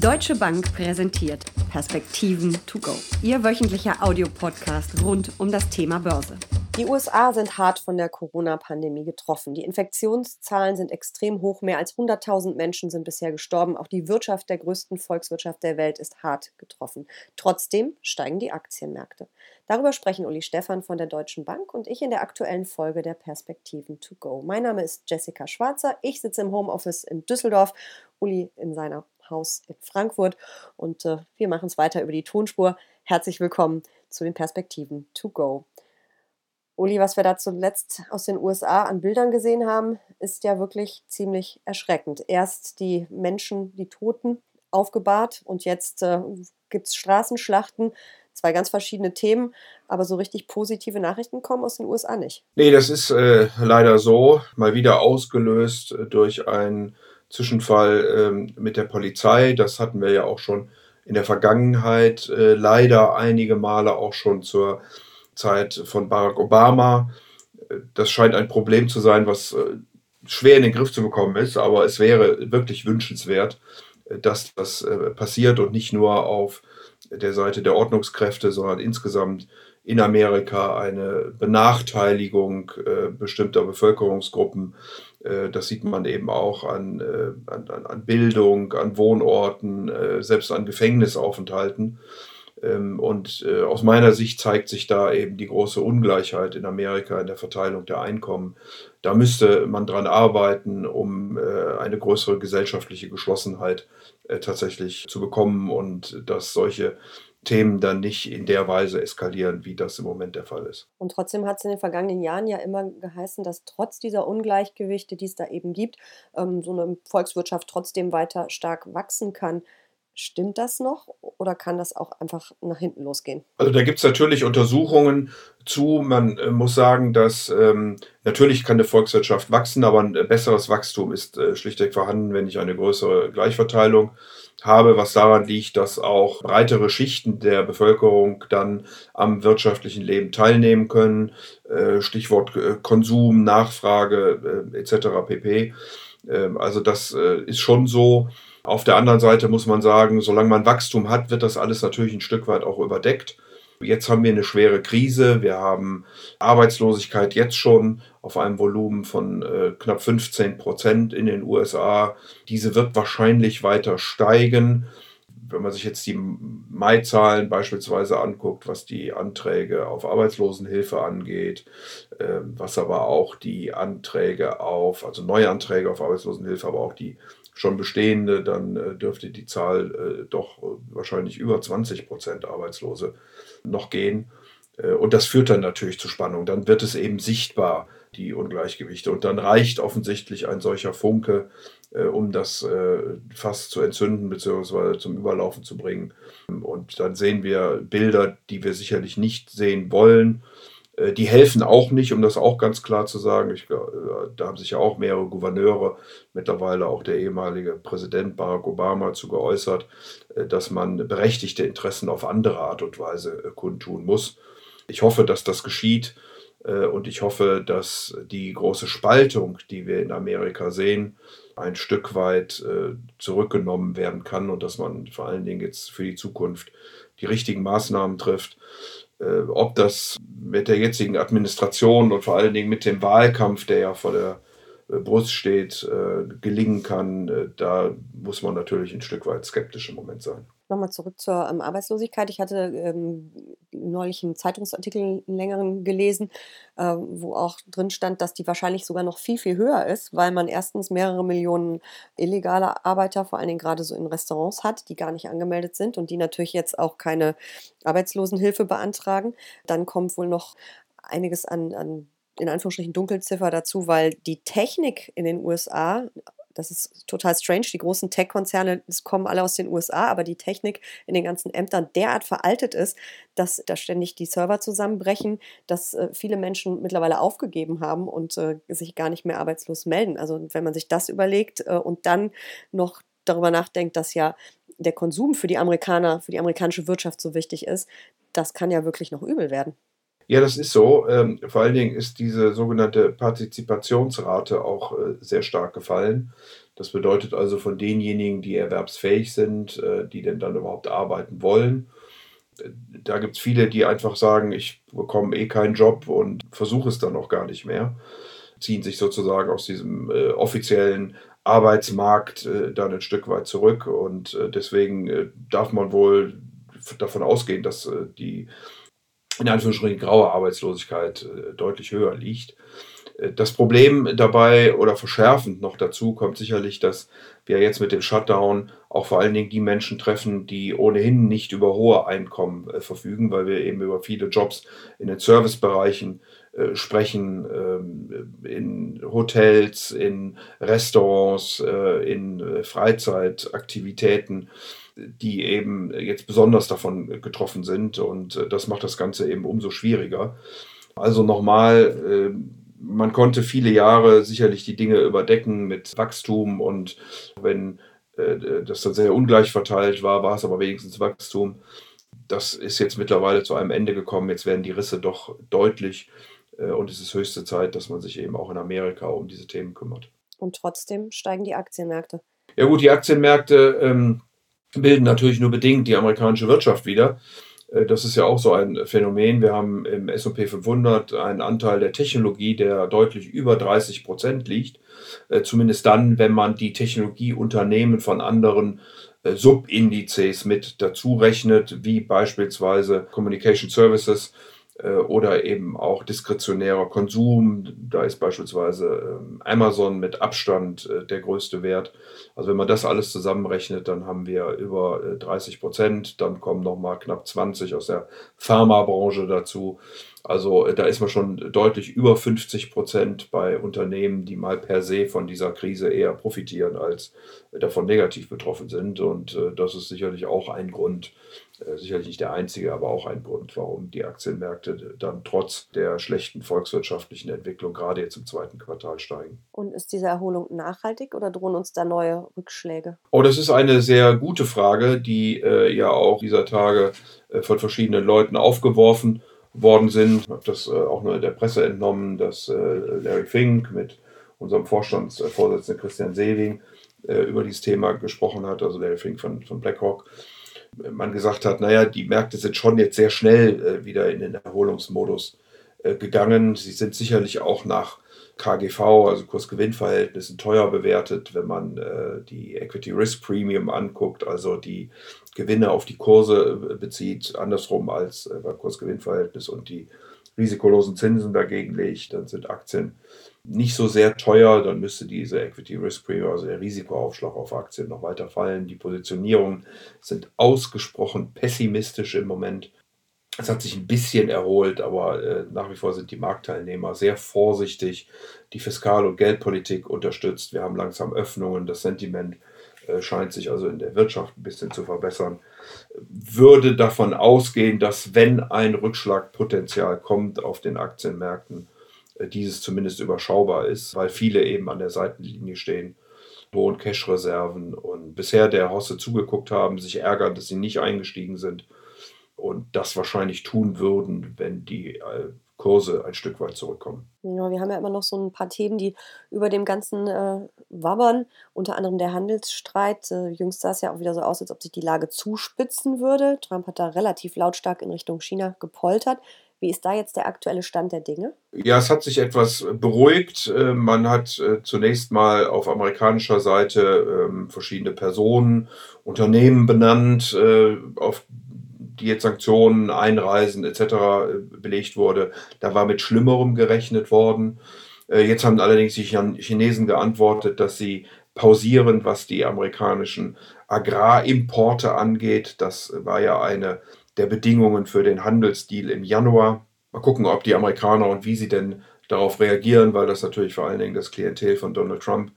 Deutsche Bank präsentiert Perspektiven to go. Ihr wöchentlicher Audiopodcast rund um das Thema Börse. Die USA sind hart von der Corona-Pandemie getroffen. Die Infektionszahlen sind extrem hoch. Mehr als 100.000 Menschen sind bisher gestorben. Auch die Wirtschaft der größten Volkswirtschaft der Welt ist hart getroffen. Trotzdem steigen die Aktienmärkte. Darüber sprechen Uli Stephan von der Deutschen Bank und ich in der aktuellen Folge der Perspektiven to go. Mein Name ist Jessica Schwarzer. Ich sitze im Homeoffice in Düsseldorf. Uli in seiner Haus in Frankfurt. Und äh, wir machen es weiter über die Tonspur. Herzlich willkommen zu den Perspektiven to go. Uli, was wir da zuletzt aus den USA an Bildern gesehen haben, ist ja wirklich ziemlich erschreckend. Erst die Menschen, die Toten aufgebahrt und jetzt äh, gibt es Straßenschlachten. Zwei ganz verschiedene Themen, aber so richtig positive Nachrichten kommen aus den USA nicht. Nee, das ist äh, leider so, mal wieder ausgelöst äh, durch ein Zwischenfall ähm, mit der Polizei. Das hatten wir ja auch schon in der Vergangenheit, äh, leider einige Male auch schon zur Zeit von Barack Obama. Das scheint ein Problem zu sein, was äh, schwer in den Griff zu bekommen ist, aber es wäre wirklich wünschenswert, äh, dass das äh, passiert und nicht nur auf der Seite der Ordnungskräfte, sondern insgesamt in Amerika eine Benachteiligung bestimmter Bevölkerungsgruppen äh, das sieht man eben auch an, äh, an, an Bildung, an Wohnorten, äh, selbst an Gefängnisaufenthalten. Ähm, und aus meiner Sicht zeigt sich da eben die große Ungleichheit in Amerika in der Verteilung der Einkommen. Da müsste man dran arbeiten, um eine größere gesellschaftliche Geschlossenheit tatsächlich zu bekommen und dass solche Themen dann nicht in der Weise eskalieren, wie das im Moment der Fall ist. Und trotzdem hat es in den vergangenen Jahren ja immer geheißen, dass trotz dieser Ungleichgewichte, die es da eben gibt, ähm, so eine Volkswirtschaft trotzdem weiter stark wachsen kann. Stimmt das noch oder kann das auch einfach nach hinten losgehen? Also da gibt es natürlich Untersuchungen zu. Man äh, muss sagen, dass ähm, natürlich kann eine Volkswirtschaft wachsen, aber ein besseres Wachstum ist äh, schlichtweg vorhanden, wenn ich eine größere Gleichverteilung habe, was daran liegt, dass auch breitere Schichten der Bevölkerung dann am wirtschaftlichen Leben teilnehmen können. Äh, Stichwort äh, Konsum, Nachfrage äh, etc. pp. Ähm, also das ist schon so. Auf der anderen Seite muss man sagen, solange man Wachstum hat, wird das alles natürlich ein Stück weit auch überdeckt. Jetzt haben wir eine schwere Krise. Wir haben Arbeitslosigkeit jetzt schon auf einem Volumen von äh, knapp 15 Prozent in den USA. Diese wird wahrscheinlich weiter steigen. Wenn man sich jetzt die Mai-Zahlen beispielsweise anguckt, was die Anträge auf Arbeitslosenhilfe angeht, äh, was aber auch die Anträge auf, also neue Anträge auf Arbeitslosenhilfe, aber auch die schon bestehende, dann äh, dürfte die Zahl äh, doch äh, wahrscheinlich über 20 Prozent Arbeitslose noch gehen. Und das führt dann natürlich zu Spannung. Dann wird es eben sichtbar, die Ungleichgewichte. Und dann reicht offensichtlich ein solcher Funke, äh, um das äh, Fass zu entzünden bzw. zum Überlaufen zu bringen. Und dann sehen wir Bilder, die wir sicherlich nicht sehen wollen. Äh, die helfen auch nicht, um das auch ganz klar zu sagen. Ich, äh, da haben sich ja auch mehrere Gouverneure, mittlerweile auch der ehemalige Präsident Barack Obama, zu geäußert, äh, dass man berechtigte Interessen auf andere Art und Weise kundtun muss. Ich hoffe, dass das geschieht und ich hoffe, dass die große Spaltung, die wir in Amerika sehen, ein Stück weit zurückgenommen werden kann und dass man vor allen Dingen jetzt für die Zukunft die richtigen Maßnahmen trifft. Äh, ob das mit der jetzigen Administration und vor allen Dingen mit dem Wahlkampf, der ja vor der äh, Brust steht, äh, gelingen kann, da muss man natürlich ein Stück weit skeptisch im Moment sein nochmal zurück zur ähm, Arbeitslosigkeit. Ich hatte ähm, neulich einen Zeitungsartikel, einen längeren gelesen, äh, wo auch drin stand, dass die wahrscheinlich sogar noch viel, viel höher ist, weil man erstens mehrere Millionen illegale Arbeiter, vor allen Dingen gerade so in Restaurants hat, die gar nicht angemeldet sind und die natürlich jetzt auch keine Arbeitslosenhilfe beantragen. Dann kommt wohl noch einiges an, an in Anführungsstrichen Dunkelziffer dazu, weil die Technik in den USA das ist total strange. Die großen Tech-Konzerne kommen alle aus den USA, aber die Technik in den ganzen Ämtern derart veraltet ist, dass da ständig die Server zusammenbrechen, dass äh, viele Menschen mittlerweile aufgegeben haben und äh, sich gar nicht mehr arbeitslos melden. Also wenn man sich das überlegt äh, und dann noch darüber nachdenkt, dass ja der Konsum für die Amerikaner, für die amerikanische Wirtschaft so wichtig ist, das kann ja wirklich noch übel werden. Ja, das ist so. Ähm, vor allen Dingen ist diese sogenannte Partizipationsrate auch äh, sehr stark gefallen. Das bedeutet also von denjenigen, die erwerbsfähig sind, äh, die denn dann überhaupt arbeiten wollen. Da gibt es viele, die einfach sagen, ich bekomme eh keinen Job und versuche es dann auch gar nicht mehr. Ziehen sich sozusagen aus diesem äh, offiziellen Arbeitsmarkt äh, dann ein Stück weit zurück. Und äh, deswegen äh, darf man wohl davon ausgehen, dass äh, die in Anführungsstrichen graue Arbeitslosigkeit deutlich höher liegt. Das Problem dabei oder verschärfend noch dazu kommt sicherlich, dass wir jetzt mit dem Shutdown auch vor allen Dingen die Menschen treffen, die ohnehin nicht über hohe Einkommen äh, verfügen, weil wir eben über viele Jobs in den Servicebereichen äh, sprechen, ähm, in Hotels, in Restaurants, äh, in äh, Freizeitaktivitäten, die eben jetzt besonders davon getroffen sind. Und äh, das macht das Ganze eben umso schwieriger. Also nochmal, ähm, man konnte viele Jahre sicherlich die Dinge überdecken mit Wachstum und wenn äh, das dann sehr ungleich verteilt war, war es aber wenigstens Wachstum. Das ist jetzt mittlerweile zu einem Ende gekommen. Jetzt werden die Risse doch deutlich äh, und es ist höchste Zeit, dass man sich eben auch in Amerika um diese Themen kümmert. Und trotzdem steigen die Aktienmärkte. Ja gut, die Aktienmärkte ähm, bilden natürlich nur bedingt die amerikanische Wirtschaft wieder. Äh, das ist ja auch so ein Phänomen. Wir haben im SP 500 einen Anteil der Technologie, der deutlich über 30 Prozent liegt. Äh, zumindest dann, wenn man die Technologieunternehmen von anderen äh, Subindizes mit dazu rechnet, wie beispielsweise Communication Services oder eben auch diskretionärer Konsum. Da ist beispielsweise ähm, Amazon mit Abstand äh, der größte Wert. Also wenn man das alles zusammenrechnet, dann haben wir über 30 Prozent. Dann kommen nochmal knapp 20 aus der Pharmabranche dazu. Also da ist man schon deutlich über 50 Prozent bei Unternehmen, die mal per se von dieser Krise eher profitieren, als davon negativ betroffen sind. Und das ist sicherlich auch ein Grund, äh, sicherlich nicht der einzige, aber auch ein Grund, warum die Aktienmärkte dann trotz der schlechten volkswirtschaftlichen Entwicklung gerade jetzt im zweiten Quartal steigen. Und ist diese Erholung nachhaltig oder drohen uns da neue Rückschläge? Oh, das ist eine sehr gute Frage, die äh, ja auch dieser Tage äh, von verschiedenen Leuten aufgeworfen worden sind. Ich habe das äh, auch nur in der Presse entnommen, dass äh, Larry Fink mit unserem Vorstandsvorsitzenden Christian Sewing äh, über dieses Thema gesprochen hat, also Larry Fink von, von BlackRock man gesagt hat, naja, die Märkte sind schon jetzt sehr schnell wieder in den Erholungsmodus gegangen. Sie sind sicherlich auch nach KGV, also Kurs-Gewinn-Verhältnissen, teuer bewertet, wenn man äh, die Equity Risk Premium anguckt, also die Gewinne auf die Kurse äh, bezieht, andersrum als äh, beim Kurs-Gewinn-Verhältnis und die risikolosen Zinsen dagegen legt, dann sind Aktien nicht so sehr teuer, dann müsste diese Equity Risk Premium, also der Risikoaufschlag auf Aktien, noch weiter fallen. Die Positionierungen sind ausgesprochen pessimistisch im Moment. Es hat sich ein bisschen erholt, aber äh, nach wie vor sind die Marktteilnehmer sehr vorsichtig. Die Fiskal- und Geldpolitik unterstützt. Wir haben langsam Öffnungen. Das Sentiment äh, scheint sich also in der Wirtschaft ein bisschen zu verbessern. Würde davon ausgehen, dass wenn ein Rückschlagpotenzial kommt auf den Aktienmärkten, äh, dieses zumindest überschaubar ist, weil viele eben an der Seitenlinie stehen, hohen Cash-Reserven und bisher der Hosse zugeguckt haben, sich ärgern, dass sie nicht eingestiegen sind und das wahrscheinlich tun würden, wenn die äh, Kurse ein Stück weit zurückkommen. Ja, wir haben ja immer noch so ein paar Themen, die über dem Ganzen äh, wabbern, unter anderem der Handelsstreit. Äh, jüngst sah es ja auch wieder so aus, als ob sich die Lage zuspitzen würde. Trump hat da relativ lautstark in Richtung China gepoltert. Wie ist da jetzt der aktuelle Stand der Dinge? Ja, es hat sich etwas beruhigt. Äh, man hat äh, zunächst mal auf amerikanischer Seite ähm, verschiedene Personen, Unternehmen benannt, auf die jetzt Sanktionen, Einreisen etc. belegt wurde. Da war mit Schlimmerem gerechnet worden. Jetzt haben allerdings die Chinesen geantwortet, dass sie pausieren, was die amerikanischen Agrarimporte angeht. Das war ja eine der Bedingungen für den Handelsdeal im Januar. Mal gucken, ob die Amerikaner und wie sie denn darauf reagieren, weil das natürlich vor allen Dingen das Klientel von Donald Trump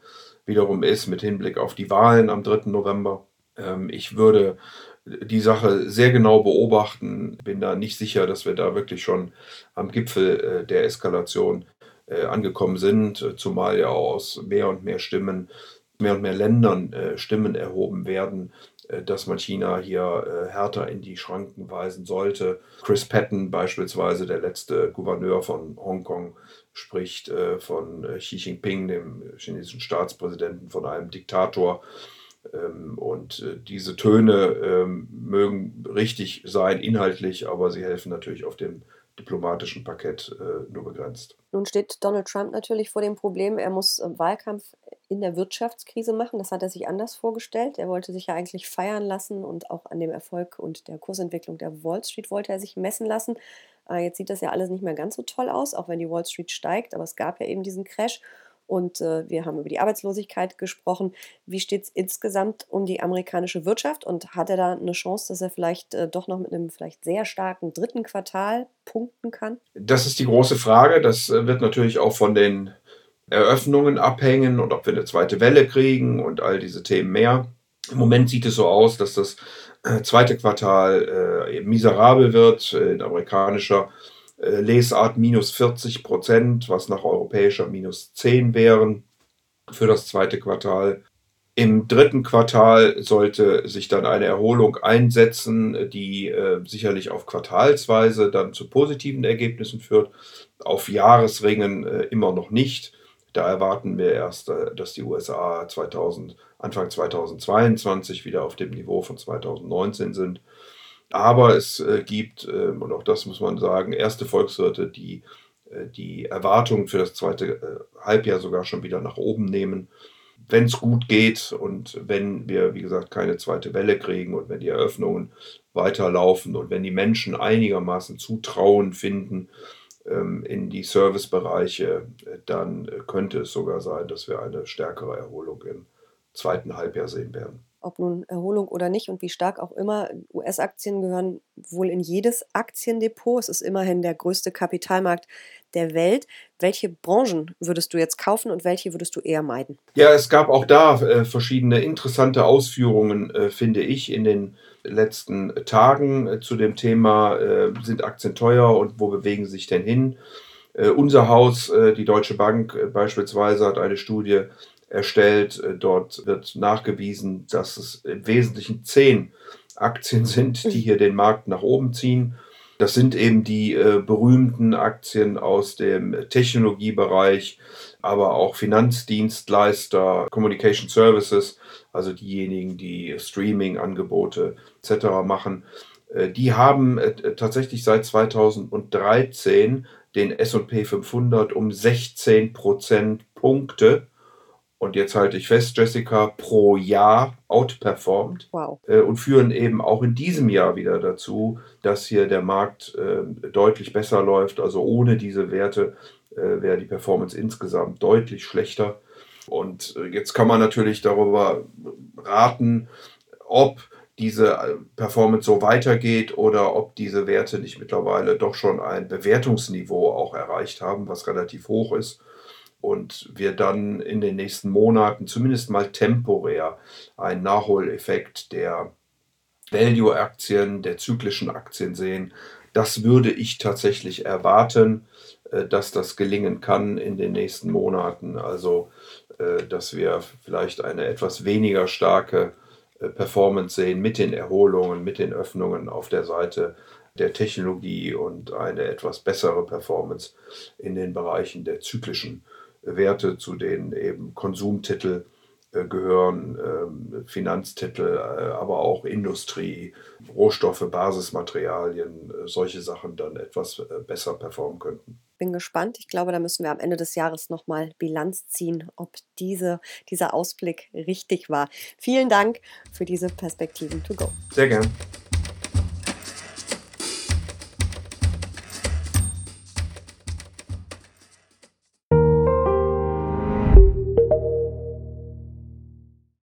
wiederum ist mit Hinblick auf die Wahlen am 3. November. Ähm, ich würde die Sache sehr genau beobachten, bin da nicht sicher, dass wir da wirklich schon am Gipfel äh, der Eskalation äh, angekommen sind, zumal ja aus mehr und mehr Stimmen mehr und mehr Ländern äh, Stimmen erhoben werden, äh, dass man China hier äh, härter in die Schranken weisen sollte. Chris Patton beispielsweise, der letzte Gouverneur von Hongkong, spricht äh, von äh, Xi Jinping, dem chinesischen Staatspräsidenten, von einem Diktator. Ähm, und äh, diese Töne ähm, mögen richtig sein inhaltlich, aber sie helfen natürlich auf dem diplomatischen Parkett äh, nur begrenzt. Nun steht Donald Trump natürlich vor dem Problem, er muss äh, Wahlkampf in der Wirtschaftskrise machen. Das hat er sich anders vorgestellt. Er wollte sich ja eigentlich feiern lassen und auch an dem Erfolg und der Kursentwicklung der Wall Street wollte er sich messen lassen. Jetzt sieht das ja alles nicht mehr ganz so toll aus, auch wenn die Wall Street steigt, aber es gab ja eben diesen Crash. Und äh, wir haben über die Arbeitslosigkeit gesprochen. Wie steht es insgesamt um die amerikanische Wirtschaft? Und hat er da eine Chance, dass er vielleicht äh, doch noch mit einem vielleicht sehr starken dritten Quartal punkten kann? Das ist die große Frage. Das äh, wird natürlich auch von den Eröffnungen abhängen und ob wir eine zweite Welle kriegen und all diese Themen mehr. Im Moment sieht es so aus, dass das äh, zweite Quartal äh, miserabel wird. In amerikanischer äh, Lesart minus 40 Prozent, was nach europäischer minus 10 wären für das zweite Quartal. Im dritten Quartal sollte sich dann eine Erholung einsetzen, die äh, sicherlich auf Quartalsweise dann zu positiven Ergebnissen führt. Auf Jahresringen äh, immer noch nicht. Da erwarten wir erst, äh, dass die USA 2000, Anfang 2022 wieder auf dem Niveau von 2019 sind. Aber es äh, gibt, äh, und auch das muss man sagen, erste Volkswirte, die äh, die Erwartungen für das zweite äh, Halbjahr sogar schon wieder nach oben nehmen. Wenn es gut geht und wenn wir, wie gesagt, keine zweite Welle kriegen und wenn die Eröffnungen weiterlaufen und wenn die Menschen einigermaßen Zutrauen finden ähm, in die Servicebereiche, dann könnte es sogar sein, dass wir eine stärkere Erholung im zweiten Halbjahr sehen werden ob nun Erholung oder nicht und wie stark auch immer. US-Aktien gehören wohl in jedes Aktiendepot. Es ist immerhin der größte Kapitalmarkt der Welt. Welche Branchen würdest du jetzt kaufen und welche würdest du eher meiden? Ja, es gab auch da äh, verschiedene interessante Ausführungen, äh, finde ich, in den letzten Tagen äh, zu dem Thema, äh, sind Aktien teuer und wo bewegen sie sich denn hin? Äh, unser Haus, äh, die Deutsche Bank beispielsweise, hat eine Studie erstellt. Äh, dort wird nachgewiesen, dass es im Wesentlichen zehn Aktien sind, die hier den Markt nach oben ziehen. Das sind eben die äh, berühmten Aktien aus dem Technologiebereich, aber auch Finanzdienstleister, Communication Services, also diejenigen, die Streaming-Angebote etc. machen. Äh, die haben äh, tatsächlich seit 2013 den SP 500 um 16 Prozentpunkte und jetzt halte ich fest, Jessica, pro Jahr outperformed wow. äh, und führen eben auch in diesem Jahr wieder dazu, dass hier der Markt äh, deutlich besser läuft. Also ohne diese Werte äh, wäre die Performance insgesamt deutlich schlechter. Und äh, jetzt kann man natürlich darüber raten, ob diese äh, Performance so weitergeht oder ob diese Werte nicht mittlerweile doch schon ein Bewertungsniveau auch erreicht haben, was relativ hoch ist und wir dann in den nächsten Monaten zumindest mal temporär einen Nachholeffekt der Value-Aktien, der zyklischen Aktien sehen. Das würde ich tatsächlich erwarten, äh, dass das gelingen kann in den nächsten Monaten. Also, äh, dass wir vielleicht eine etwas weniger starke äh, Performance sehen mit den Erholungen, mit den Öffnungen auf der Seite der Technologie und eine etwas bessere Performance in den Bereichen der zyklischen Werte, zu denen eben Konsumtitel äh, gehören, ähm, Finanztitel, äh, aber auch Industrie, Rohstoffe, Basismaterialien, äh, solche Sachen dann etwas besser performen könnten. Bin gespannt. Ich glaube, da müssen wir am Ende des Jahres nochmal Bilanz ziehen, ob diese, dieser Ausblick richtig war. Vielen Dank für diese Perspektiven to go. Sehr gern.